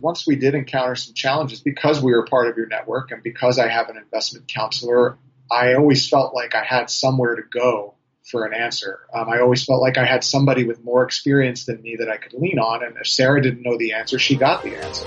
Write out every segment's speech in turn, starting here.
Once we did encounter some challenges because we were part of your network and because I have an investment counselor, I always felt like I had somewhere to go for an answer. Um, I always felt like I had somebody with more experience than me that I could lean on. And if Sarah didn't know the answer, she got the answer.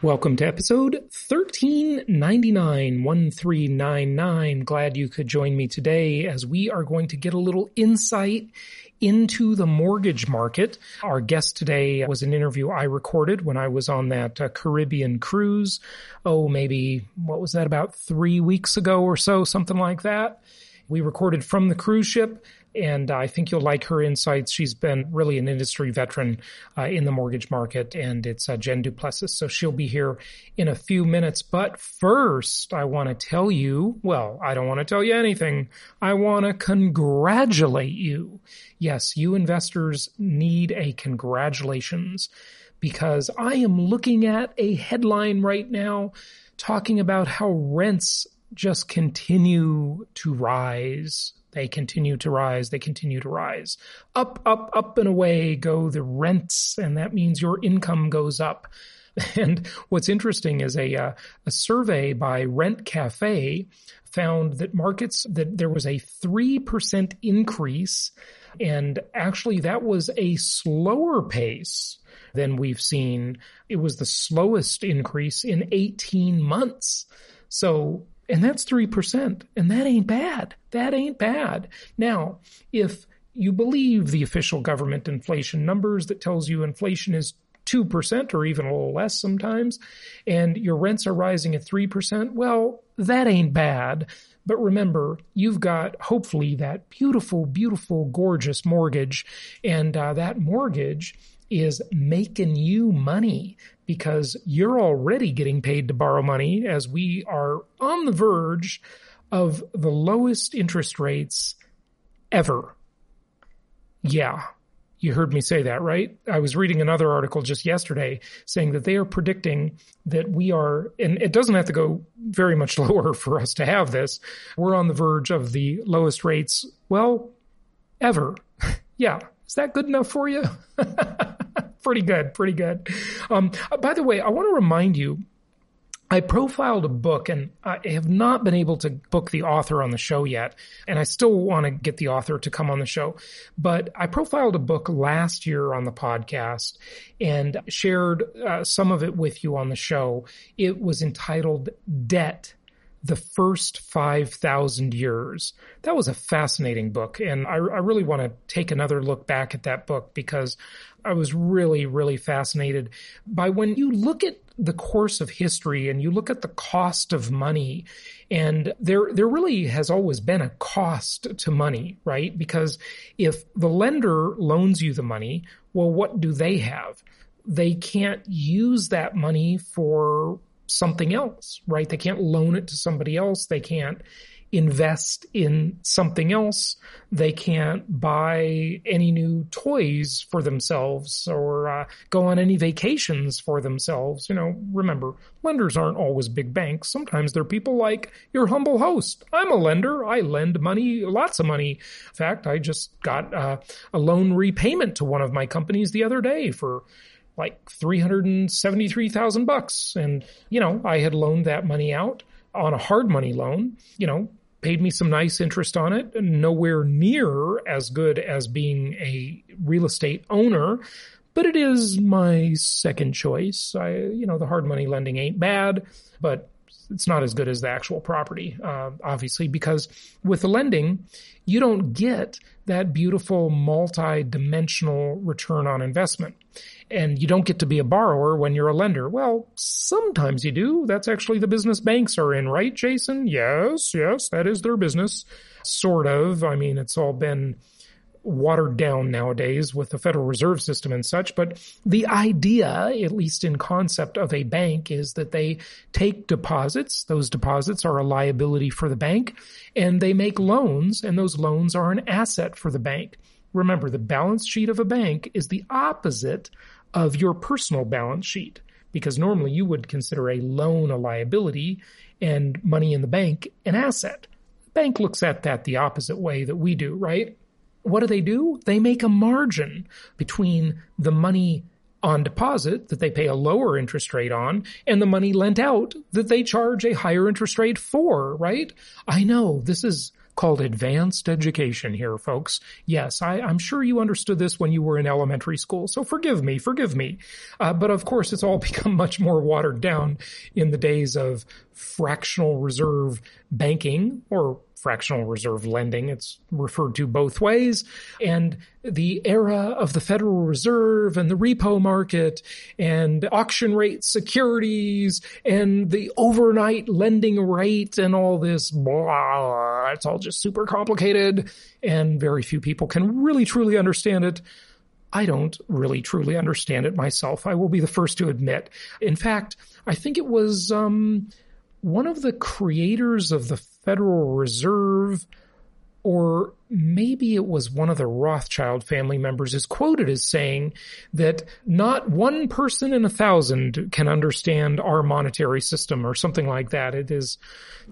Welcome to episode 1399, 1399. Glad you could join me today as we are going to get a little insight into the mortgage market. Our guest today was an interview I recorded when I was on that uh, Caribbean cruise. Oh, maybe, what was that, about three weeks ago or so, something like that. We recorded from the cruise ship and I think you'll like her insights. She's been really an industry veteran uh, in the mortgage market, and it's uh, Jen Du Plessis. So she'll be here in a few minutes. But first, I want to tell you well, I don't want to tell you anything. I want to congratulate you. Yes, you investors need a congratulations because I am looking at a headline right now talking about how rents just continue to rise they continue to rise. They continue to rise. Up, up, up and away go the rents, and that means your income goes up. And what's interesting is a uh, a survey by Rent Cafe found that markets that there was a three percent increase, and actually that was a slower pace than we've seen. It was the slowest increase in 18 months. So and that's 3%. And that ain't bad. That ain't bad. Now, if you believe the official government inflation numbers that tells you inflation is 2% or even a little less sometimes, and your rents are rising at 3%, well, that ain't bad. But remember, you've got hopefully that beautiful, beautiful, gorgeous mortgage, and uh, that mortgage is making you money because you're already getting paid to borrow money as we are on the verge of the lowest interest rates ever. Yeah. You heard me say that, right? I was reading another article just yesterday saying that they are predicting that we are, and it doesn't have to go very much lower for us to have this. We're on the verge of the lowest rates, well, ever. yeah. Is that good enough for you? pretty good, pretty good. Um, by the way, I want to remind you I profiled a book and I have not been able to book the author on the show yet. And I still want to get the author to come on the show. But I profiled a book last year on the podcast and shared uh, some of it with you on the show. It was entitled Debt the first 5,000 years. That was a fascinating book. And I, I really want to take another look back at that book because I was really, really fascinated by when you look at the course of history and you look at the cost of money and there there really has always been a cost to money right because if the lender loans you the money well what do they have they can't use that money for something else, right? They can't loan it to somebody else. They can't invest in something else. They can't buy any new toys for themselves or uh, go on any vacations for themselves. You know, remember, lenders aren't always big banks. Sometimes they're people like your humble host. I'm a lender. I lend money, lots of money. In fact, I just got uh, a loan repayment to one of my companies the other day for like 373,000 bucks. And, you know, I had loaned that money out on a hard money loan, you know, paid me some nice interest on it, nowhere near as good as being a real estate owner, but it is my second choice. I, you know, the hard money lending ain't bad, but it's not as good as the actual property, uh, obviously, because with the lending, you don't get that beautiful multi-dimensional return on investment. And you don't get to be a borrower when you're a lender. Well, sometimes you do. That's actually the business banks are in, right, Jason? Yes, yes, that is their business. Sort of. I mean, it's all been watered down nowadays with the Federal Reserve System and such. But the idea, at least in concept of a bank, is that they take deposits. Those deposits are a liability for the bank and they make loans and those loans are an asset for the bank. Remember, the balance sheet of a bank is the opposite of your personal balance sheet because normally you would consider a loan a liability and money in the bank an asset. The bank looks at that the opposite way that we do, right? What do they do? They make a margin between the money on deposit that they pay a lower interest rate on and the money lent out that they charge a higher interest rate for, right? I know this is called advanced education here, folks. Yes, I, am sure you understood this when you were in elementary school, so forgive me, forgive me. Uh, but of course, it's all become much more watered down in the days of fractional reserve banking or fractional reserve lending. It's referred to both ways. And the era of the Federal Reserve and the repo market and auction rate securities and the overnight lending rate and all this blah, it's all just super complicated and very few people can really truly understand it. I don't really truly understand it myself. I will be the first to admit. In fact, I think it was, um, one of the creators of the Federal Reserve, or maybe it was one of the Rothschild family members is quoted as saying that not one person in a thousand can understand our monetary system or something like that. It is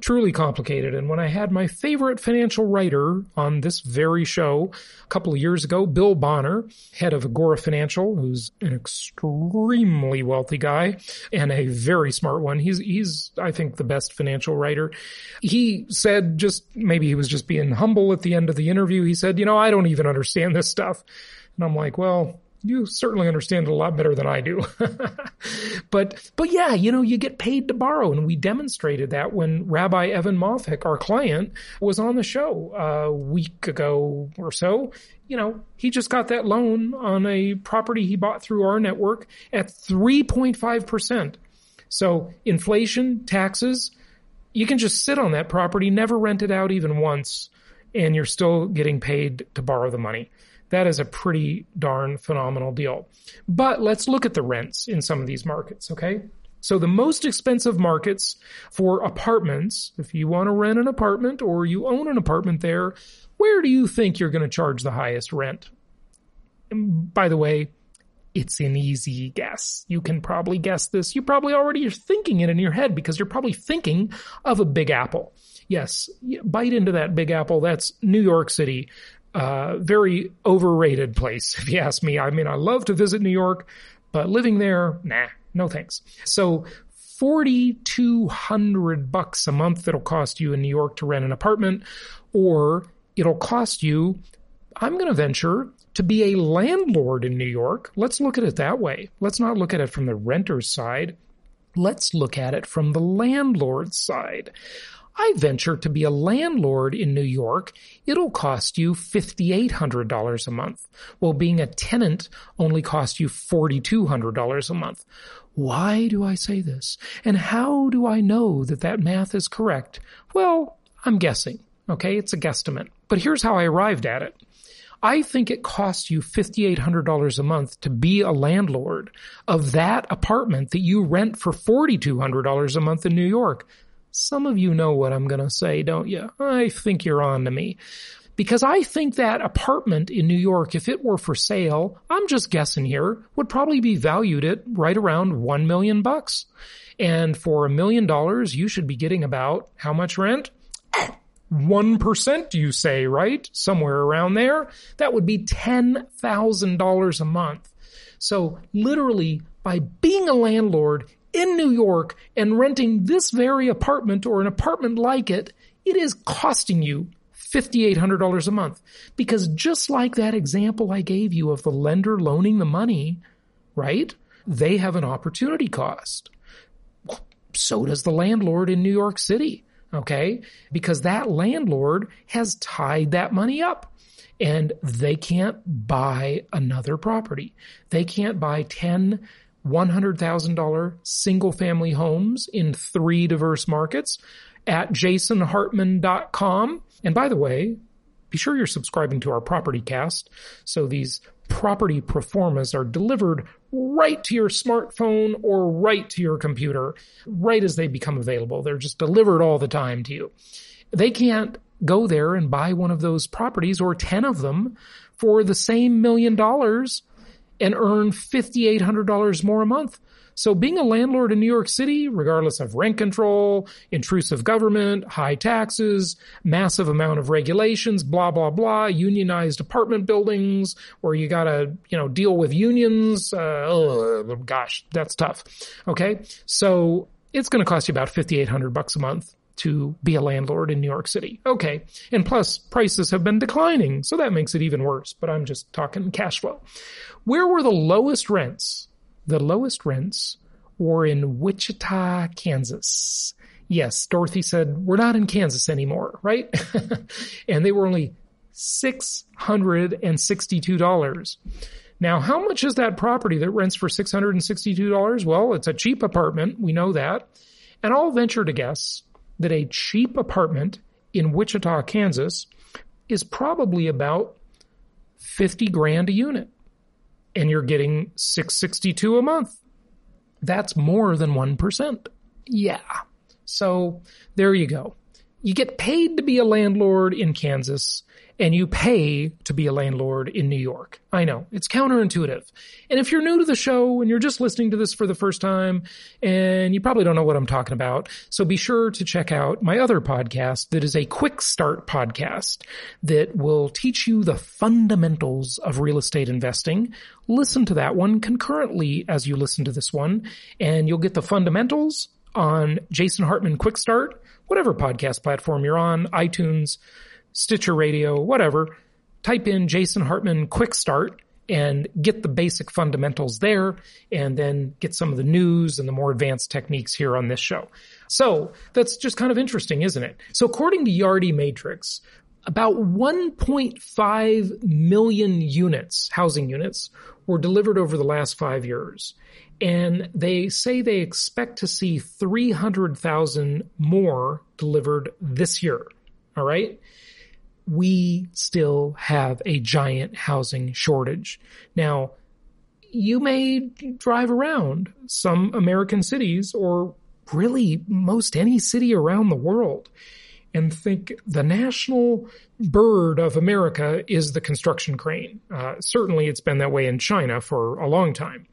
truly complicated. And when I had my favorite financial writer on this very show a couple of years ago, Bill Bonner, head of Agora Financial, who's an extremely wealthy guy and a very smart one. He's, he's, I think, the best financial writer. He said just, maybe he was just being humble at the end of the interview, he said, you know, I don't even understand this stuff. And I'm like, well, you certainly understand it a lot better than I do. but, but yeah, you know, you get paid to borrow. And we demonstrated that when Rabbi Evan Moffic, our client, was on the show a week ago or so. You know, he just got that loan on a property he bought through our network at 3.5%. So inflation, taxes, you can just sit on that property, never rent it out even once and you're still getting paid to borrow the money. That is a pretty darn phenomenal deal. But let's look at the rents in some of these markets, okay? So the most expensive markets for apartments, if you want to rent an apartment or you own an apartment there, where do you think you're going to charge the highest rent? And by the way, it's an easy guess. You can probably guess this. You probably already are thinking it in your head because you're probably thinking of a big apple yes, bite into that big apple. That's New York City. Uh, very overrated place, if you ask me. I mean, I love to visit New York, but living there, nah, no thanks. So 4200 bucks a month it'll cost you in New York to rent an apartment or it'll cost you I'm going to venture to be a landlord in New York. Let's look at it that way. Let's not look at it from the renter's side. Let's look at it from the landlord's side. I venture to be a landlord in New York, it'll cost you $5,800 a month, while being a tenant only costs you $4,200 a month. Why do I say this? And how do I know that that math is correct? Well, I'm guessing. Okay, it's a guesstimate. But here's how I arrived at it. I think it costs you $5,800 a month to be a landlord of that apartment that you rent for $4,200 a month in New York. Some of you know what I'm going to say, don't you? I think you're on to me. Because I think that apartment in New York, if it were for sale, I'm just guessing here, would probably be valued at right around one million bucks. And for a million dollars, you should be getting about how much rent? 1% you say, right? Somewhere around there. That would be $10,000 a month. So literally by being a landlord, in New York and renting this very apartment or an apartment like it, it is costing you $5,800 a month. Because just like that example I gave you of the lender loaning the money, right? They have an opportunity cost. so does the landlord in New York City. Okay. Because that landlord has tied that money up and they can't buy another property. They can't buy 10 $100,000 single family homes in three diverse markets at jasonhartman.com. And by the way, be sure you're subscribing to our property cast so these property proformas are delivered right to your smartphone or right to your computer, right as they become available. They're just delivered all the time to you. They can't go there and buy one of those properties or 10 of them for the same million dollars and earn $5,800 more a month. So being a landlord in New York City, regardless of rent control, intrusive government, high taxes, massive amount of regulations, blah, blah, blah, unionized apartment buildings where you gotta, you know, deal with unions, uh, oh, gosh, that's tough. Okay. So it's going to cost you about 5,800 bucks a month to be a landlord in New York City. Okay. And plus prices have been declining. So that makes it even worse, but I'm just talking cash flow. Where were the lowest rents the lowest rents were in Wichita, Kansas. Yes, Dorothy said, we're not in Kansas anymore, right? and they were only $662. Now, how much is that property that rents for $662? Well, it's a cheap apartment. We know that. And I'll venture to guess that a cheap apartment in Wichita, Kansas is probably about 50 grand a unit and you're getting 662 a month. That's more than 1%. Yeah. So there you go. You get paid to be a landlord in Kansas and you pay to be a landlord in New York. I know it's counterintuitive. And if you're new to the show and you're just listening to this for the first time and you probably don't know what I'm talking about, so be sure to check out my other podcast that is a quick start podcast that will teach you the fundamentals of real estate investing. Listen to that one concurrently as you listen to this one and you'll get the fundamentals on Jason Hartman Quick Start, whatever podcast platform you're on, iTunes, Stitcher Radio, whatever. Type in Jason Hartman Quick Start and get the basic fundamentals there and then get some of the news and the more advanced techniques here on this show. So that's just kind of interesting, isn't it? So according to Yardi Matrix, about 1.5 million units, housing units, were delivered over the last five years. And they say they expect to see 300,000 more delivered this year. All right we still have a giant housing shortage. Now, you may drive around some American cities or really most any city around the world and think the national bird of America is the construction crane. Uh, certainly it's been that way in China for a long time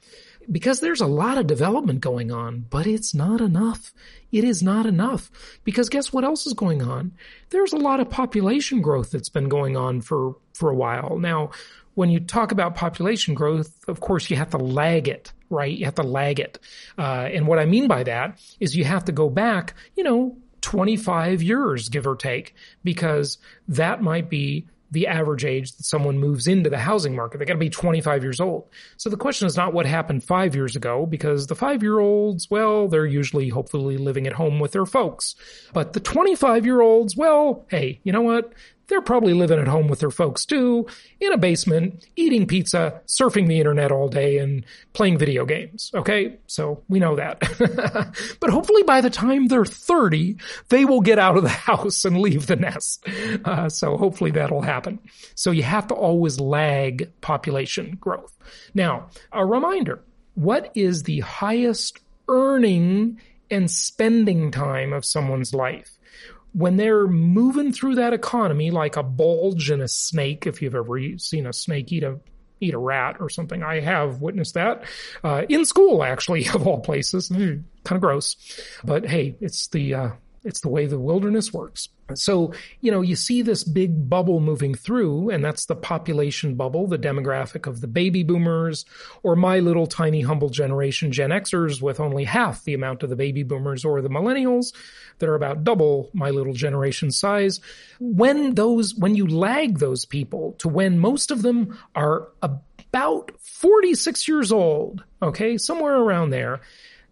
because there's a lot of development going on, but it's not enough. It is not enough because guess what else is going on? There's a lot of population growth that's been going on for, for a while. Now, when you talk about population growth, of course, you have to lag it, right? You have to lag it. Uh, and what I mean by that is you have to go back, you know, 25 years, give or take, because that might be the average age that someone moves into the housing market. They got to be 25 years old. So the question is not what happened five years ago, because the five year olds, well, they're usually hopefully living at home with their folks. But the 25 year olds, well, hey, you know what? They're probably living at home with their folks too, in a basement, eating pizza, surfing the internet all day, and playing video games. Okay? So we know that. but hopefully by the time they're 30, they will get out of the house and leave the nest. Uh, so hopefully that'll happen. So you have to always lag population growth. Now, a reminder. What is the highest earning and spending time of someone's life? When they're moving through that economy like a bulge in a snake, if you've ever seen a snake eat a eat a rat or something, I have witnessed that uh, in school, actually, of all places. Kind of gross, but hey, it's the uh, it's the way the wilderness works. So, you know, you see this big bubble moving through, and that's the population bubble, the demographic of the baby boomers, or my little tiny humble generation, Gen Xers, with only half the amount of the baby boomers or the millennials that are about double my little generation size. When those, when you lag those people to when most of them are about 46 years old, okay, somewhere around there,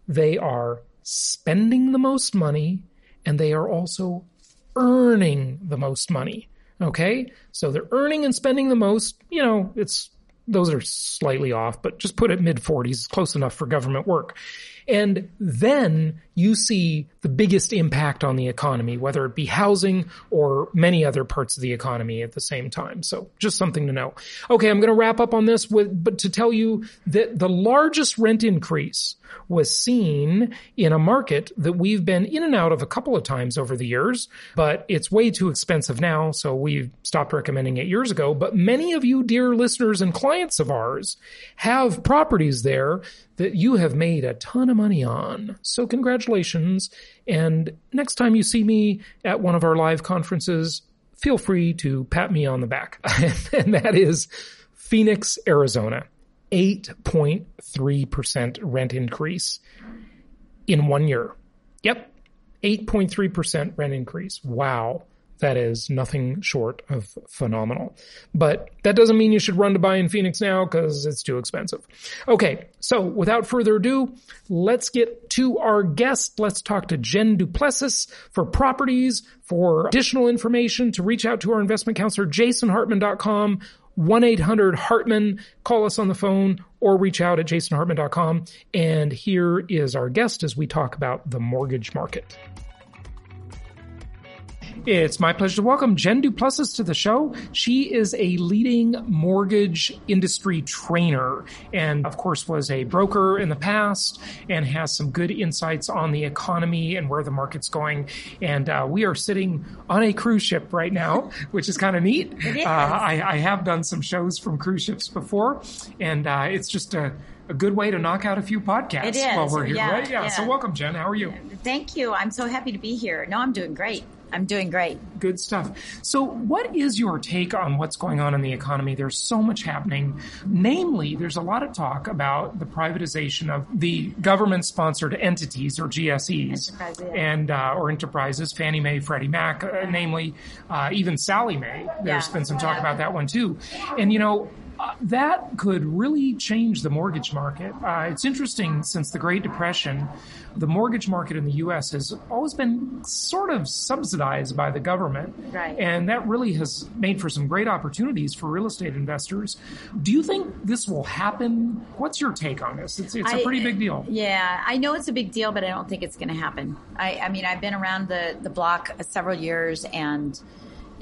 they are spending the most money and they are also earning the most money. Okay. So they're earning and spending the most. You know, it's, those are slightly off, but just put it mid 40s, close enough for government work. And then you see the biggest impact on the economy, whether it be housing or many other parts of the economy at the same time. So just something to know. Okay. I'm going to wrap up on this with, but to tell you that the largest rent increase was seen in a market that we've been in and out of a couple of times over the years, but it's way too expensive now. So we stopped recommending it years ago. But many of you, dear listeners and clients of ours, have properties there that you have made a ton of money on. So congratulations. And next time you see me at one of our live conferences, feel free to pat me on the back. and that is Phoenix, Arizona. 8.3% rent increase in one year. Yep. 8.3% rent increase. Wow. That is nothing short of phenomenal. But that doesn't mean you should run to buy in Phoenix now because it's too expensive. Okay. So without further ado, let's get to our guest. Let's talk to Jen Du Plessis for properties, for additional information to reach out to our investment counselor, jasonhartman.com 1-800-HARTMAN. Call us on the phone or reach out at jasonhartman.com. And here is our guest as we talk about the mortgage market. It's my pleasure to welcome Jen Du Plessis to the show. She is a leading mortgage industry trainer and of course was a broker in the past and has some good insights on the economy and where the market's going. And uh, we are sitting on a cruise ship right now, which is kind of neat. Uh, I, I, have done some shows from cruise ships before and uh, it's just a a good way to knock out a few podcasts while we're here, yeah, right? Yeah. yeah. So welcome, Jen. How are you? Thank you. I'm so happy to be here. No, I'm doing great. I'm doing great. Good stuff. So, what is your take on what's going on in the economy? There's so much happening. Namely, there's a lot of talk about the privatization of the government-sponsored entities or GSEs and uh, or enterprises, Fannie Mae, Freddie Mac, uh, namely, uh, even Sallie Mae. There's Yeah. been some talk about that one too. And you know. That could really change the mortgage market. Uh, it's interesting since the Great Depression, the mortgage market in the U.S. has always been sort of subsidized by the government. Right. And that really has made for some great opportunities for real estate investors. Do you think this will happen? What's your take on this? It's, it's a I- pretty big deal. Yeah, I know it's a big deal, but I don't think it's going to happen. I, I mean, I've been around the, the block several years and,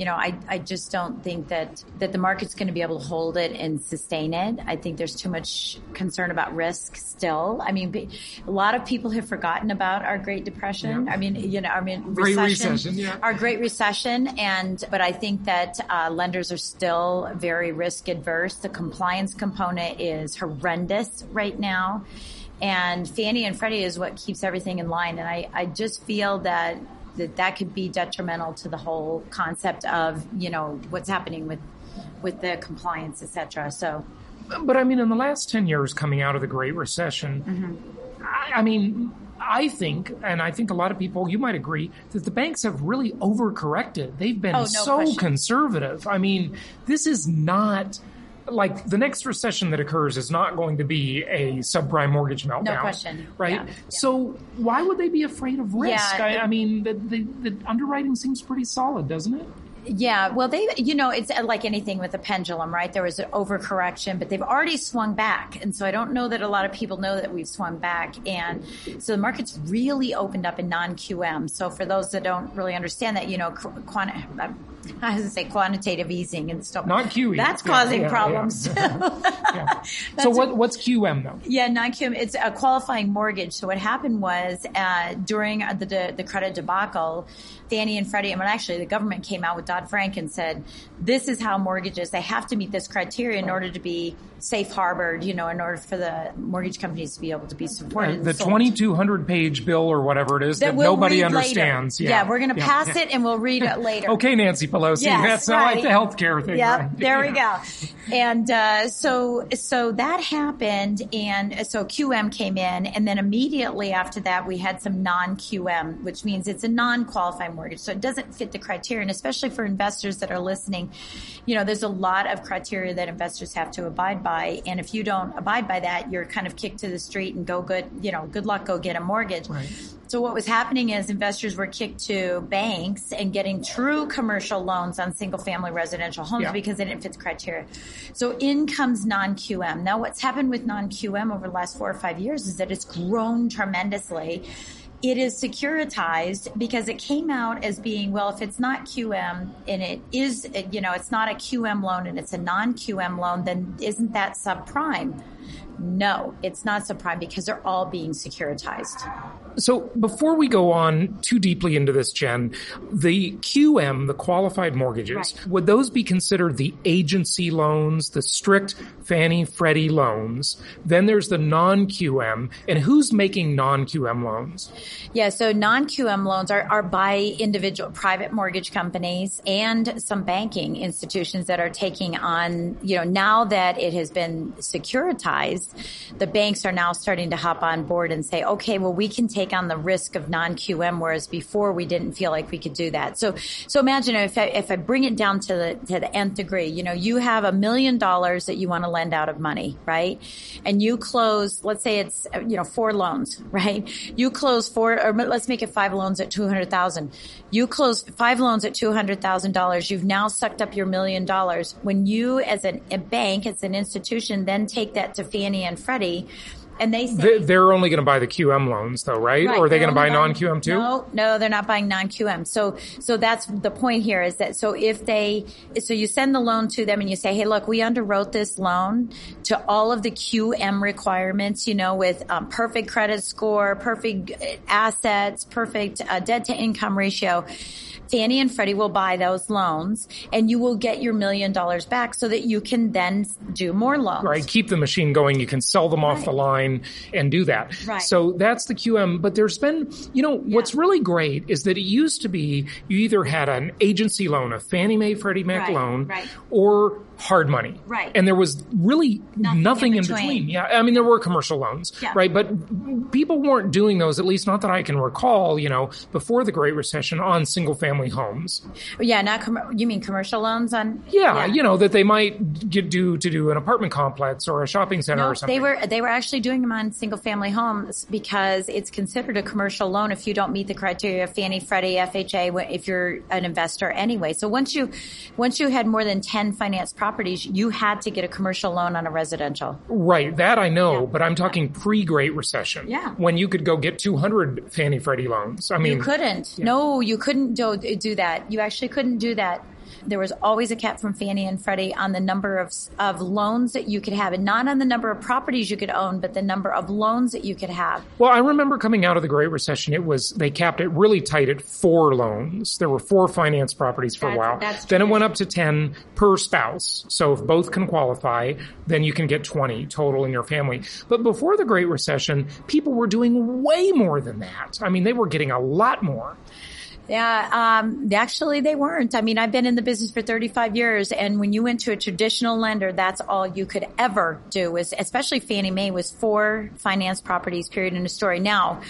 you know, I, I just don't think that, that the market's going to be able to hold it and sustain it. I think there's too much concern about risk still. I mean, a lot of people have forgotten about our Great Depression. Yeah. I mean, you know, I mean, Great recession, yeah. our Great Recession, and but I think that uh, lenders are still very risk adverse. The compliance component is horrendous right now, and Fannie and Freddie is what keeps everything in line. And I, I just feel that that that could be detrimental to the whole concept of you know what's happening with with the compliance, et cetera. So But I mean, in the last 10 years coming out of the Great Recession, Mm-hmm. I, I mean, I think, and I think a lot of people, you might agree, that the banks have really overcorrected. They've been Oh, no so question. conservative. I mean, this is not like the next recession that occurs is not going to be a subprime mortgage meltdown. No question. Right? Yeah, yeah. So why would they be afraid of risk? Yeah, I, I mean, the, the, the underwriting seems pretty solid, doesn't it? Yeah, well, they, you know, it's like anything with a pendulum, right? There was an overcorrection, but they've already swung back. And so I don't know that a lot of people know that we've swung back. And so the market's really opened up in non QM. So for those that don't really understand that, you know, qu- quanti- I was going to say quantitative easing and stuff. Not QE. That's Yeah, causing yeah, problems. Yeah. so what, what's QM though? Yeah, non-QM. It's a qualifying mortgage. So what happened was uh, during the, the the credit debacle, Fannie and Freddie, and actually the government came out with Dodd Frank and said, "This is how mortgages they have to meet this criteria in order to be safe harbored. You know, in order for the mortgage companies to be able to be supported." and the 2200 page bill or whatever it is that, that we'll nobody understands. Later. Yeah, we're going to Yeah. pass it and we'll read it later. Okay, Nancy Pelosi. Yes, That's not right. like the healthcare thing. Yep, right? there we go. And uh, so so that happened, and so QM came in, and then immediately after that, we had some non-QM, which means it's a non-qualified mortgage, so it doesn't fit the criteria. And especially for investors that are listening, you know, there's a lot of criteria that investors have to abide by, and if you don't abide by that, you're kind of kicked to the street and go good, you know, good luck, go get a mortgage. Right. So what was happening is investors were kicked to banks and getting true commercial loans on single family residential homes Yeah. because they didn't fit the criteria. So in comes non-QM. Now what's happened with non-QM over the last four or five years is that it's grown tremendously. It is securitized because it came out as being, well, if it's not QM and it is, you know, it's not a QM loan and it's a non-QM loan, then isn't that subprime? No, it's not subprime because they're all being securitized. So before we go on too deeply into this, Jen, the QM, the qualified mortgages, Right. would those be considered the agency loans, the strict Fannie Freddie loans? Then there's the non-QM, and who's making non-QM loans? Yeah, so non-QM loans are, are by individual private mortgage companies and some banking institutions that are taking on, you know, now that it has been securitized, the banks are now starting to hop on board and say, okay, well, we can take on the risk of non-QM, whereas before we didn't feel like we could do that. So, so imagine if I, if I bring it down to the, to the nth degree, you know, you have a million dollars that you want to lend out of money, right? And you close, let's say it's, you know, four loans, right? You close four, or let's make it five loans at 200,000. You close five loans at $200,000. You've now sucked up your million dollars. When you as an, a bank, as an institution, then take that to Fannie and Freddie, and they say, They- They're only going to buy the QM loans, though, right? Right. Or are they going to buy non-QM too? No, no, they're not buying non-QM. So, so that's the point here is that, so if they, so you send the loan to them and you say, hey, look, we underwrote this loan to all of the QM requirements, you know, with um, perfect credit score, perfect uh, assets, perfect uh, debt to income ratio. Fannie and Freddie will buy those loans and you will get your million dollars back so that you can then do more loans. Right. Keep the machine going. You can sell them off Right. the line and do that. Right. So that's the QM. But there's been, you know, what's really great is that it used to be you either had an agency loan, a Fannie Mae Freddie Mac Right, loan, right. or hard money. Right. And there was really Nothing nothing, in in, between. between. Yeah. I mean, there were commercial loans, Yeah. right? But people weren't doing those, at least not that I can recall, you know, before the Great Recession on single family homes. Yeah, not com- you mean commercial loans on? Yeah, You know, that they might get do to do an apartment complex or a shopping center No, or something. they were they were actually doing them on single family homes because it's considered a commercial loan if you don't meet the criteria of Fannie, Freddie, FHA if you're an investor anyway. So once you once you had more than 10 finance properties, you had to get a commercial loan on a residential. Right, that I know, Yeah. but I'm talking pre-Great Recession. Yeah. When you could go get 200 Fannie Freddie loans. I mean, You couldn't. No, you couldn't do, do that. You actually couldn't do that. There was always a cap from Fannie and Freddie on the number of of loans that you could have, and not on the number of properties you could own, but the number of loans that you could have. well, I remember coming out of the Great Recession, it was, they capped it really tight at four loans. There were four finance properties for a while. that's then it went up to 10 per spouse. So if both can qualify, then you can get 20 total in your family. But before the Great Recession, people were doing way more than that. I mean, they were getting a lot more. Yeah, um, actually they weren't. I mean, I've been in the business for 35 years and when you went to a traditional lender, that's all you could ever do was, especially Fannie Mae was four finance properties period in a story. Now,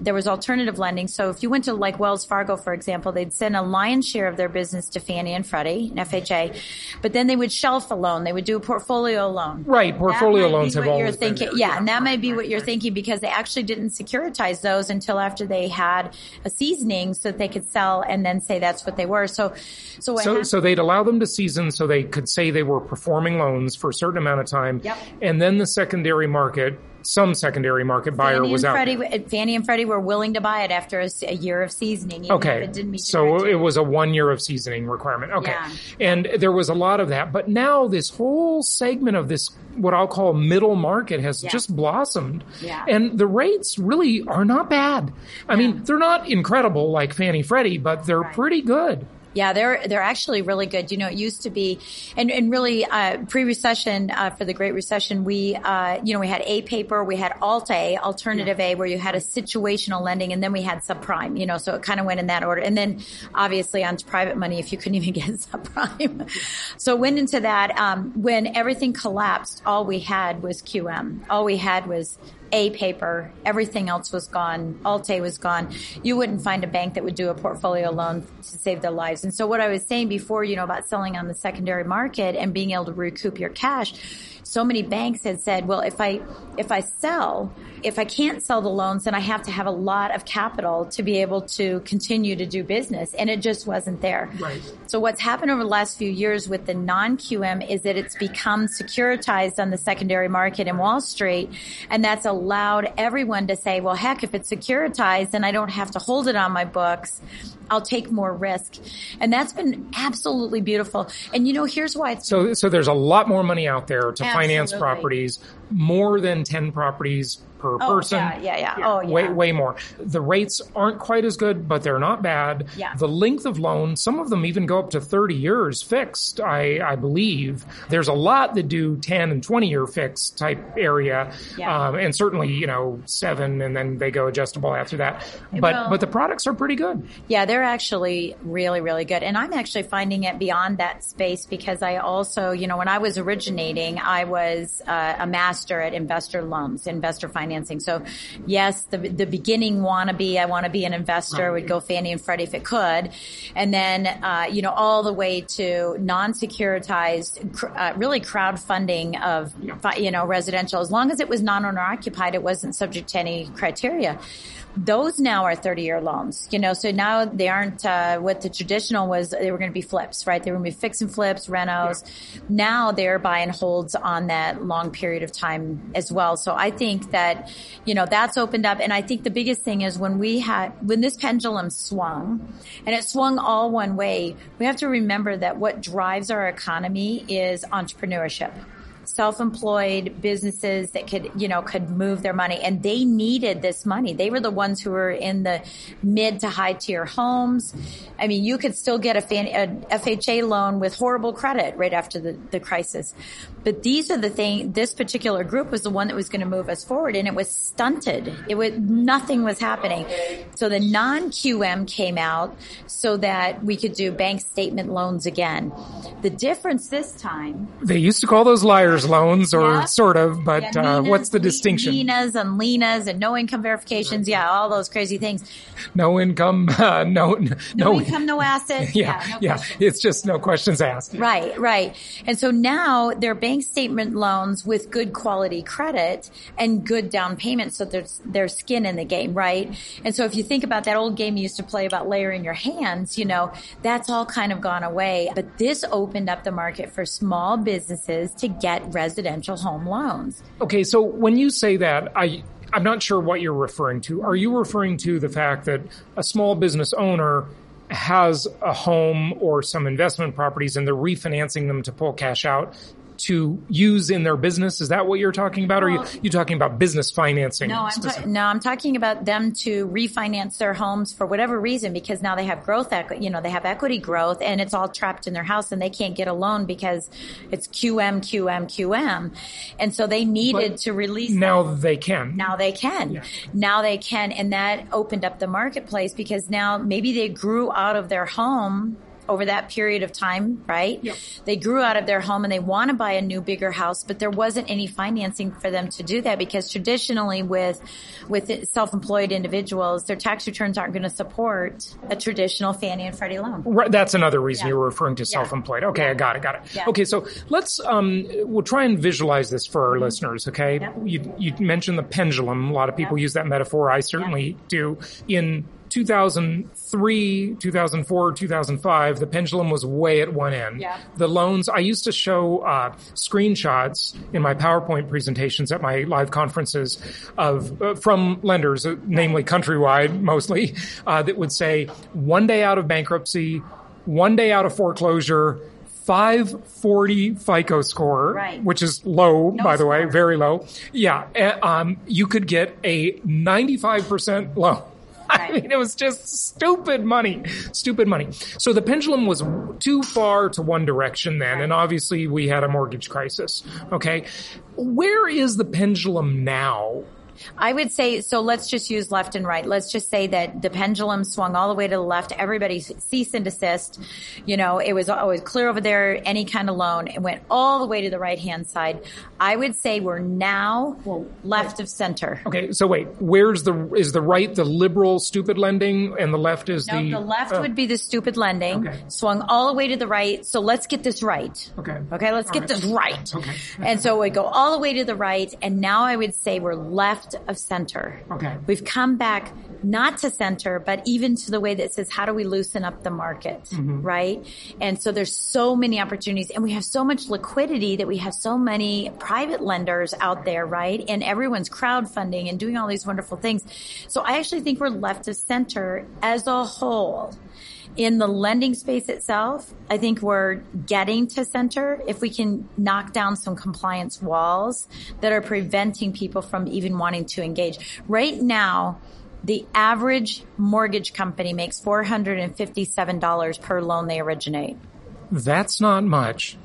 there was alternative lending. So if you went to like Wells Fargo, for example, they'd send a lion's share of their business to Fannie and Freddie and FHA, but then they would shelf a loan. They would do a portfolio loan. Right, portfolio loans have always been thinking. Yeah, and that might be what you're thinking because they actually didn't securitize those until after they had a seasoning so that they could sell and then say that's what they were. So, so what So, so they'd allow them to season so they could say they were performing loans for a certain amount of time. Yep. And then the secondary market, some secondary market buyer Fannie was out. Freddie, there. Fannie and Freddie were willing to buy it after a year of seasoning. Okay. It So it was a one year of seasoning requirement. Okay. Yeah. And there was a lot of that. But now this whole segment of this, what I'll call middle market has Yeah. just blossomed. Yeah. And the rates really are not bad. I mean, they're not incredible like Fannie Freddie, but they're Right. pretty good. Yeah, they're they're actually really good. You know, it used to be, and and really uh, pre-recession uh, for the Great Recession, we uh, you know we had A paper, we had Alt A, Alternative yeah. A, where you had a situational lending, and then we had subprime. You know, so it kind of went in that order, and then obviously onto private money if you couldn't even get subprime. so went into that um, when everything collapsed. All we had was QM. All we had was a paper. Everything else was gone. Alt-A was gone. You wouldn't find a bank that would do a portfolio loan to save their lives. And so what I was saying before, you know, about selling on the secondary market and being able to recoup your cash, so many banks had said, well, if I, if I sell, if I can't sell the loans, then I have to have a lot of capital to be able to continue to do business. And it just wasn't there. Right. So what's happened over the last few years with the non-QM is that it's become securitized on the secondary market in Wall Street. And that's allowed everyone to say, well, heck, if it's securitized, then I don't have to hold it on my books. I'll take more risk. And that's been absolutely beautiful. And you know, here's why it's so so there's a lot more money out there to absolutely. finance properties, more than 10 properties per oh, person. Yeah, yeah, yeah. Oh, yeah. Way, way more. The rates aren't quite as good, but they're not bad. Yeah. The length of loan, some of them even go up to 30 years fixed, I, I believe. There's a lot that do 10 and 20 year fixed type area. Yeah. Um, and certainly, you know, seven and then they go adjustable after that. But, well, but the products are pretty good. Yeah, they're actually really, really good. And I'm actually finding it beyond that space because I also, you know, when I was originating, I was uh, a master at investor loans, investor financing. So yes, the, the beginning wannabe, I want to be an investor would go Fannie and Freddie if it could. And then, uh, you know, all the way to non-securitized, uh, really crowdfunding of, you know, residential. As long as it was non-owner occupied, it wasn't subject to any criteria those now are 30 year loans, you know, so now they aren't, uh, what the traditional was, they were going to be flips, right? They were going to be fix and flips, renos. Yeah. Now they're buying holds on that long period of time as well. So I think that, you know, that's opened up. And I think the biggest thing is when we had, when this pendulum swung and it swung all one way, we have to remember that what drives our economy is entrepreneurship self-employed businesses that could, you know, could move their money and they needed this money. They were the ones who were in the mid to high tier homes. I mean, you could still get a, FHA loan with horrible credit right after the, the crisis. But these are the thing, this particular group was the one that was going to move us forward and it was stunted. It was, nothing was happening. So the non-QM came out so that we could do bank statement loans again. The difference this time. They used to call those liars loans or yeah. sort of, but yeah, uh, what's the distinction? Ninas and Lenas and no income verifications. Yeah, all those crazy things. No income, uh, no, no, no income, no asset. Yeah, yeah. No yeah. It's just no questions asked. Right, right. And so now they're bank bank statement loans with good quality credit and good down payment so there's there's skin in the game, right? And so if you think about that old game you used to play about layering your hands, you know, that's all kind of gone away. But this opened up the market for small businesses to get residential home loans. Okay, so when you say that, I I'm not sure what you're referring to. Are you referring to the fact that a small business owner has a home or some investment properties and they're refinancing them to pull cash out to use in their business? Is that what you're talking about? Well, or are you, you talking about business financing? No, I'm ta- no, I'm talking about them to refinance their homes for whatever reason because now they have growth, equi- you know, they have equity growth and it's all trapped in their house and they can't get a loan because it's QM, QM, QM. And so they needed but to release. Now that. they can. Now they can. Yeah. Now they can. And that opened up the marketplace because now maybe they grew out of their home over that period of time, right? Yep. They grew out of their home and they want to buy a new bigger house, but there wasn't any financing for them to do that because traditionally with with self-employed individuals, their tax returns aren't going to support a traditional Fannie and Freddie loan. Right, that's another reason yeah. you're referring to self-employed. Okay, yeah. I got it, got it. Okay, so let's um we'll try and visualize this for our mm-hmm. listeners, okay? You you mentioned the pendulum. A lot of people use that metaphor. I certainly do. In 2003, 2004, 2005, the pendulum was way at one end. Yeah. The loans, I used to show uh, screenshots in my PowerPoint presentations at my live conferences of uh, from lenders, uh, namely Countrywide mostly, uh, that would say one day out of bankruptcy, one day out of foreclosure, 540 FICO score, right. which is low, no by the score. way, very low. Yeah. Um, you could get a 95% loan. I mean, it was just stupid money, stupid money. So the pendulum was too far to one direction then, and obviously we had a mortgage crisis. Okay. Where is the pendulum now? I would say, so let's just use left and right. Let's just say that the pendulum swung all the way to the left. Everybody cease and desist. You know, it was always clear over there, any kind of loan. It went all the way to the right hand side. I would say we're now well, left of center. Okay. So wait, where's the, is the right the liberal stupid lending and the left is no, the. the left uh, would be the stupid lending. Okay. Swung all the way to the right. So let's get this right. Okay. Okay. Let's all get right. this right. Okay. And so we go all the way to the right. And now I would say we're left left of center. Okay. We've come back not to center, but even to the way that says, how do we loosen up the market? Mm-hmm. Right. And so there's so many opportunities and we have so much liquidity that we have so many private lenders out there, right? And everyone's crowdfunding and doing all these wonderful things. So I actually think we're left of center as a whole in the lending space itself, I think we're getting to center if we can knock down some compliance walls that are preventing people from even wanting to engage. Right now, the average mortgage company makes $457 per loan they originate. That's not much.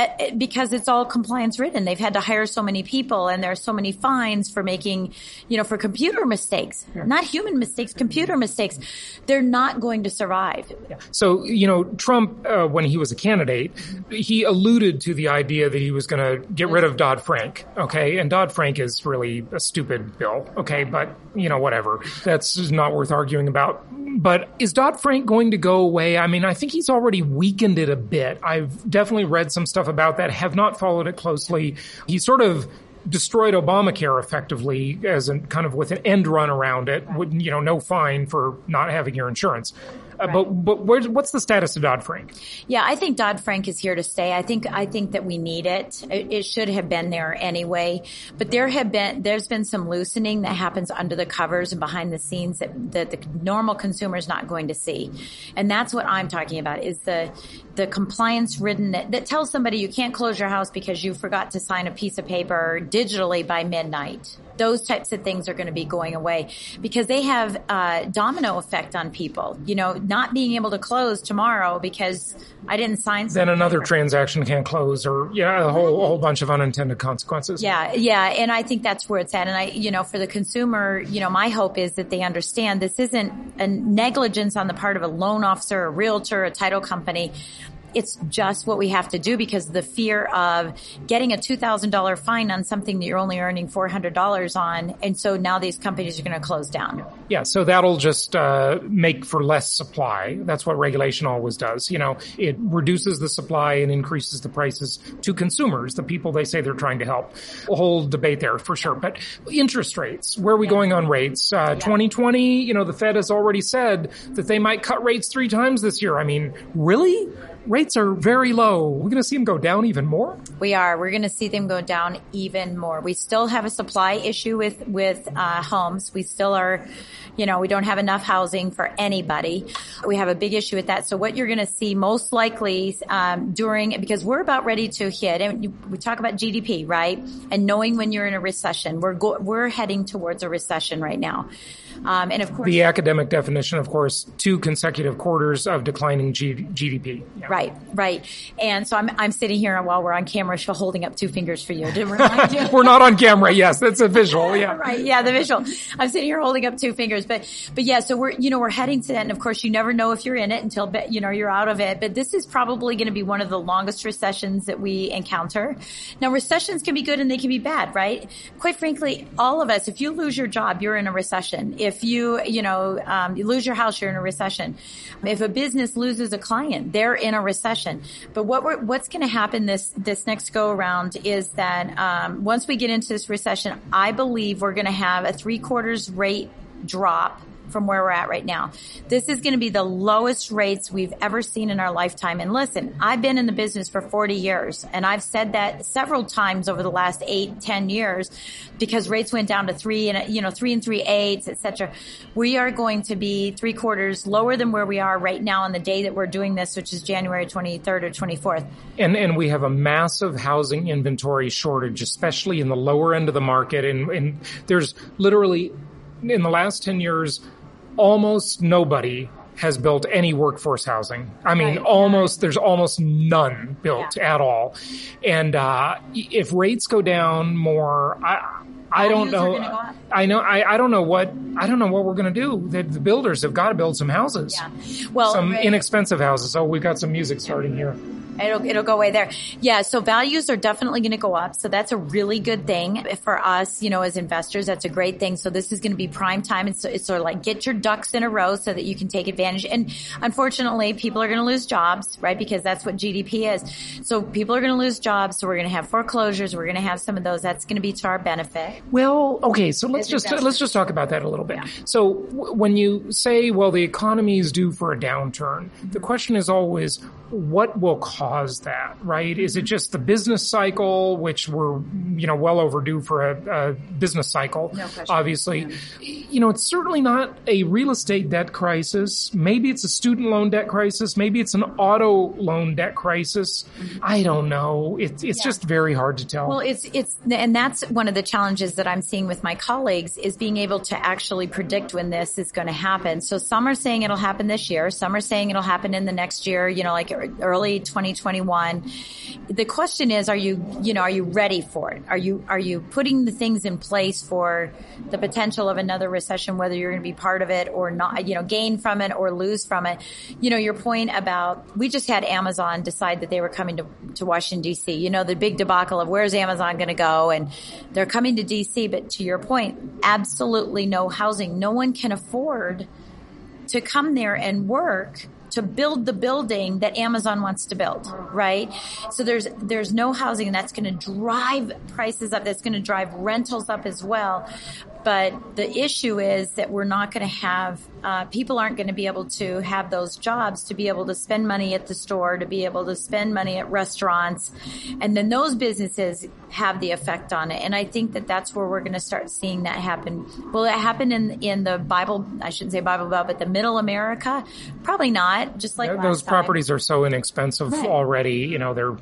Uh, because it's all compliance ridden. They've had to hire so many people and there are so many fines for making, you know, for computer mistakes, yeah. not human mistakes, computer mistakes. They're not going to survive. Yeah. So, you know, Trump, uh, when he was a candidate, he alluded to the idea that he was going to get rid of Dodd-Frank. Okay. And Dodd-Frank is really a stupid bill. Okay. But, you know, whatever. That's not worth arguing about. But is Dodd-Frank going to go away? I mean, I think he's already weakened it a bit. I've definitely read some stuff about that, have not followed it closely. He sort of destroyed Obamacare effectively as a kind of with an end run around it, with, you know, no fine for not having your insurance. Uh, right. But but what's the status of Dodd Frank? Yeah, I think Dodd Frank is here to stay. I think I think that we need it. it. it. should have been there anyway. But there have been there's been some loosening that happens under the covers and behind the scenes that, that the normal consumer is not going to see, and that's what I'm talking about. Is the the compliance ridden that, that tells somebody you can't close your house because you forgot to sign a piece of paper digitally by midnight those types of things are going to be going away because they have a domino effect on people. You know, not being able to close tomorrow because I didn't sign. Then another paper. transaction can't close, or yeah, a whole a whole bunch of unintended consequences. Yeah, yeah, and I think that's where it's at. And I, you know, for the consumer, you know, my hope is that they understand this isn't a negligence on the part of a loan officer, a realtor, a title company it's just what we have to do because the fear of getting a $2,000 fine on something that you're only earning $400 on. And so now these companies are going to close down. Yeah. So that'll just, uh, make for less supply. That's what regulation always does. You know, it reduces the supply and increases the prices to consumers, the people they say they're trying to help. A whole debate there for sure. But interest rates, where are we yeah. going on rates? Uh, yeah. 2020, you know, the Fed has already said that they might cut rates three times this year. I mean, really? Rates are very low. We're going to see them go down even more. We are. We're going to see them go down even more. We still have a supply issue with with uh, homes. We still are, you know, we don't have enough housing for anybody. We have a big issue with that. So what you're going to see most likely um, during because we're about ready to hit, and we talk about GDP, right? And knowing when you're in a recession, we're go- we're heading towards a recession right now. Um, and of course, the academic definition, of course, two consecutive quarters of declining G- GDP. Yeah. Right, right. And so I'm, I'm sitting here while we're on camera, holding up two fingers for you to remind you. we're not on camera. Yes, that's a visual. Yeah. right. Yeah, the visual. I'm sitting here holding up two fingers, but, but yeah, so we're, you know, we're heading to that. And of course, you never know if you're in it until, you know, you're out of it. But this is probably going to be one of the longest recessions that we encounter. Now, recessions can be good and they can be bad, right? Quite frankly, all of us, if you lose your job, you're in a recession. If you, you know, um, you lose your house, you're in a recession. If a business loses a client, they're in a recession. But what what's going to happen this this next go around is that um, once we get into this recession, I believe we're going to have a three quarters rate drop from where we're at right now. This is going to be the lowest rates we've ever seen in our lifetime. And listen, I've been in the business for 40 years and I've said that several times over the last eight, 10 years because rates went down to three and, you know, three and three eighths, et cetera. We are going to be three quarters lower than where we are right now on the day that we're doing this, which is January 23rd or 24th. And, and we have a massive housing inventory shortage, especially in the lower end of the market. And, and there's literally in the last 10 years, almost nobody has built any workforce housing. I mean, right. almost, there's almost none built yeah. at all. And, uh, if rates go down more, I, I don't know. I know. I, I don't know what I don't know what we're going to do. The, the, builders have got to build some houses. Yeah. Well, some right. inexpensive houses. Oh, we've got some music starting here. It'll, it'll go away there. Yeah. So values are definitely going to go up. So that's a really good thing for us, you know, as investors. That's a great thing. So this is going to be prime time. It's, it's sort of like get your ducks in a row so that you can take advantage. And unfortunately, people are going to lose jobs, right? Because that's what GDP is. So people are going to lose jobs. So we're going to have foreclosures. We're going to have some of those. That's going to be to our benefit. Well, okay. So let's just, let's just talk about that a little bit. Yeah. So w- when you say, well, the economy is due for a downturn, the question is always, what will cause that, right? Is it just the business cycle, which we're, you know, well overdue for a, a business cycle, no obviously. You know, it's certainly not a real estate debt crisis. Maybe it's a student loan debt crisis. Maybe it's an auto loan debt crisis. Mm-hmm. I don't know. It, it's yeah. just very hard to tell. Well, it's, it's, and that's one of the challenges that I'm seeing with my colleagues is being able to actually predict when this is going to happen. So some are saying it'll happen this year. Some are saying it'll happen in the next year, you know, like early 2021. The question is, are you, you know, are you ready for it? Are you, are you putting the things in place for the potential of another recession, whether you're going to be part of it or not, you know, gain from it or lose from it? You know, your point about, we just had Amazon decide that they were coming to, to Washington DC. You know, the big debacle of where's Amazon going to go? And they're coming to DC, but to your point, absolutely no housing. No one can afford to come there and work to build the building that Amazon wants to build, right? So there's, there's no housing and that's going to drive prices up. That's going to drive rentals up as well. But the issue is that we're not going to have, uh, people aren't going to be able to have those jobs to be able to spend money at the store, to be able to spend money at restaurants. And then those businesses have the effect on it. And I think that that's where we're going to start seeing that happen. Will it happen in, in the Bible? I shouldn't say Bible Belt, but the middle America? Probably not. Just like yeah, those properties are so inexpensive right. already. You know, they're,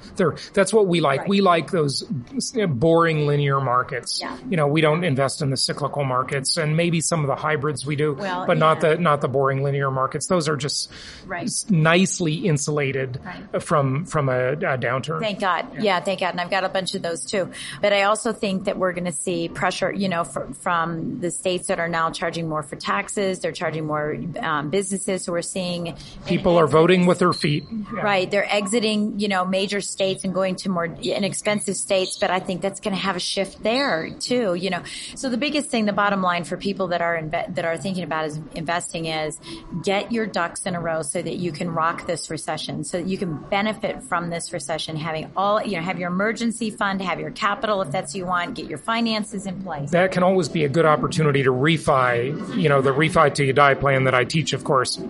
they're, that's what we like. Right. We like those boring linear markets. Yeah. You know, we don't invest in the cyclical markets and maybe some of the hybrids we do, well, but yeah. not the not the boring linear markets. Those are just right. nicely insulated right. from from a, a, downturn. Thank God. Yeah. yeah. thank God. And I've got a bunch of those too. But I also think that we're going to see pressure, you know, for, from the states that are now charging more for taxes. They're charging more um, businesses. So we're seeing people are voting with their feet. Yeah. Right. They're exiting, you know, major states and going to more inexpensive states. But I think that's going to have a shift there too. You know, so the biggest thing, the bottom line for people that are inve- that are thinking about is investing is get your ducks in a row so that you can rock this recession, so that you can benefit from this recession. Having all, you know, have your emergency fund, have your capital if that's what you want, get your finances in place. That can always be a good opportunity to refi, you know, the refi till you die plan that I teach, of course.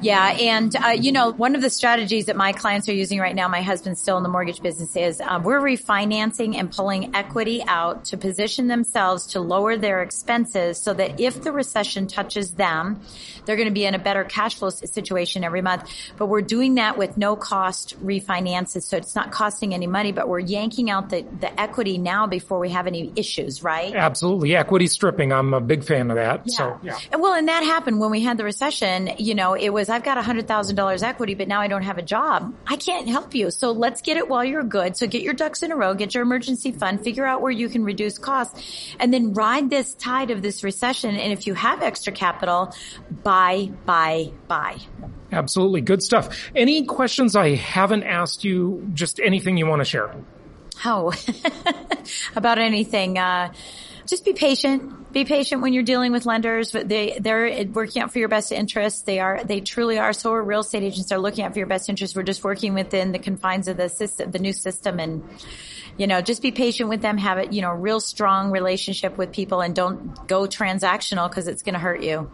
Yeah. And, uh, you know, one of the strategies that my clients are using right now, my husband's still in the mortgage business is um, we're refinancing and pulling equity out to position themselves to lower their expenses so that if the recession touches them, they're going to be in a better cash flow situation every month. But we're doing that with no cost refinances. So it's not costing any money, but we're yanking out the, the equity now before we have any issues, right? Absolutely. Equity stripping. I'm a big fan of that. Yeah. So, yeah. And well, and that happened when we had the recession. You know, it was, I've got $100,000 equity, but now I don't have a job. I can't help you. So let's get it while you're good. So get your ducks in a row, get your emergency fund, figure out where you can reduce costs and then ride this tide of this recession. And if you have extra capital, buy, buy, buy. Absolutely. Good stuff. Any questions I haven't asked you? Just anything you want to share? Oh, about anything. Uh, just be patient. Be patient when you're dealing with lenders. They, they're working out for your best interest. They are, they truly are. So are real estate agents are looking out for your best interest. We're just working within the confines of the system, the new system and, you know, just be patient with them. Have it, you know, real strong relationship with people and don't go transactional because it's going to hurt you.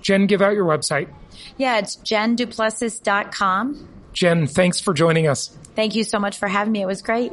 Jen, give out your website. Yeah, it's jenduplessis.com. Jen, thanks for joining us. Thank you so much for having me. It was great.